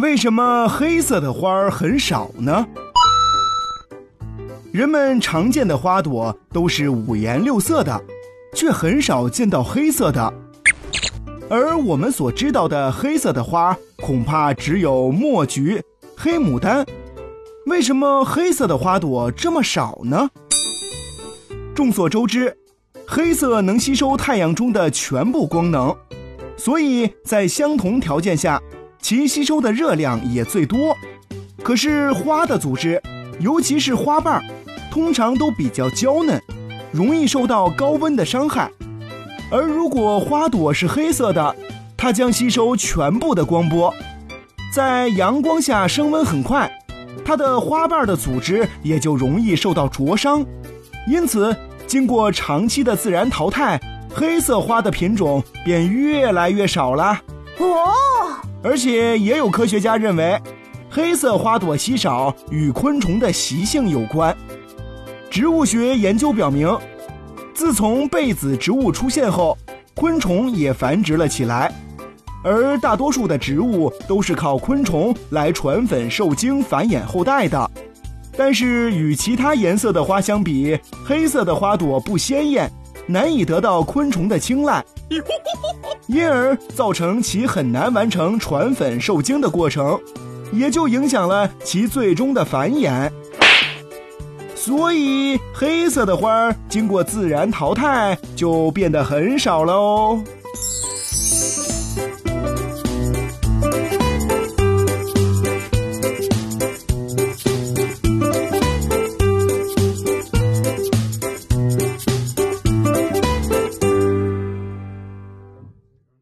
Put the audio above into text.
为什么黑色的花儿很少呢？人们常见的花朵都是五颜六色的，却很少见到黑色的。而我们所知道的黑色的花，恐怕只有墨菊、黑牡丹。为什么黑色的花朵这么少呢？众所周知，黑色能吸收太阳中的全部光能，所以在相同条件下。其吸收的热量也最多，可是花的组织，尤其是花瓣，通常都比较娇嫩，容易受到高温的伤害。而如果花朵是黑色的，它将吸收全部的光波，在阳光下升温很快，它的花瓣的组织也就容易受到灼伤。因此，经过长期的自然淘汰，黑色花的品种便越来越少了。哦。而且也有科学家认为，黑色花朵稀少与昆虫的习性有关。植物学研究表明，自从被子植物出现后，昆虫也繁殖了起来。而大多数的植物都是靠昆虫来传粉受精繁衍后代的。但是与其他颜色的花相比，黑色的花朵不鲜艳，难以得到昆虫的青睐。因而造成其很难完成传粉受精的过程，也就影响了其最终的繁衍。所以，黑色的花儿经过自然淘汰就变得很少了哦。